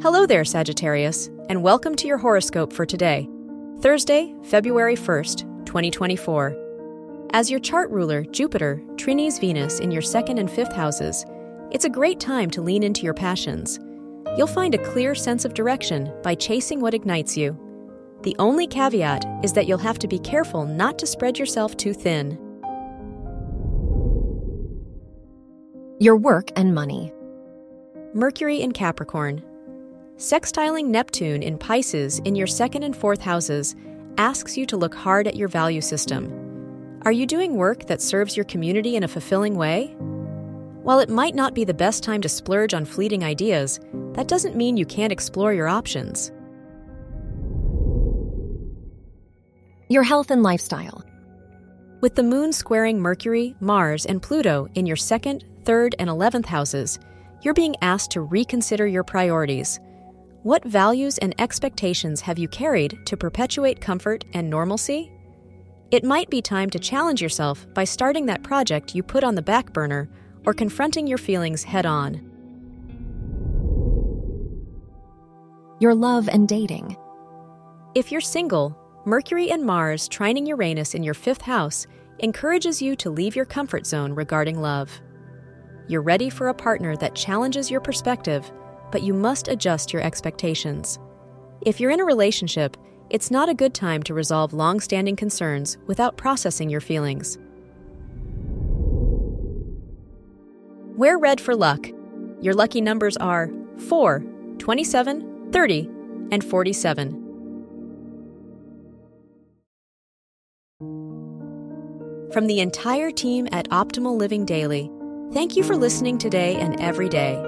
Hello there, Sagittarius, and welcome to your horoscope for today, Thursday, February 1st, 2024. As your chart ruler, Jupiter, trines Venus in your second and fifth houses, it's a great time to lean into your passions. You'll find a clear sense of direction by chasing what ignites you. The only caveat is that you'll have to be careful not to spread yourself too thin. Your work and money. Mercury in Capricorn. Sextiling Neptune in Pisces in your second and fourth houses asks you to look hard at your value system. Are you doing work that serves your community in a fulfilling way? While it might not be the best time to splurge on fleeting ideas, that doesn't mean you can't explore your options. Your health and lifestyle. With the moon squaring Mercury, Mars, and Pluto in your second, third, and 11th houses, you're being asked to reconsider your priorities. What values and expectations have you carried to perpetuate comfort and normalcy? It might be time to challenge yourself by starting that project you put on the back burner or confronting your feelings head on. Your love and dating. If you're single, Mercury and Mars trining Uranus in your fifth house encourages you to leave your comfort zone regarding love. You're ready for a partner that challenges your perspective but you must adjust your expectations. If you're in a relationship, it's not a good time to resolve long standing concerns without processing your feelings. Wear red for luck. Your lucky numbers are 4, 27, 30, and 47. From the entire team at Optimal Living Daily, thank you for listening today and every day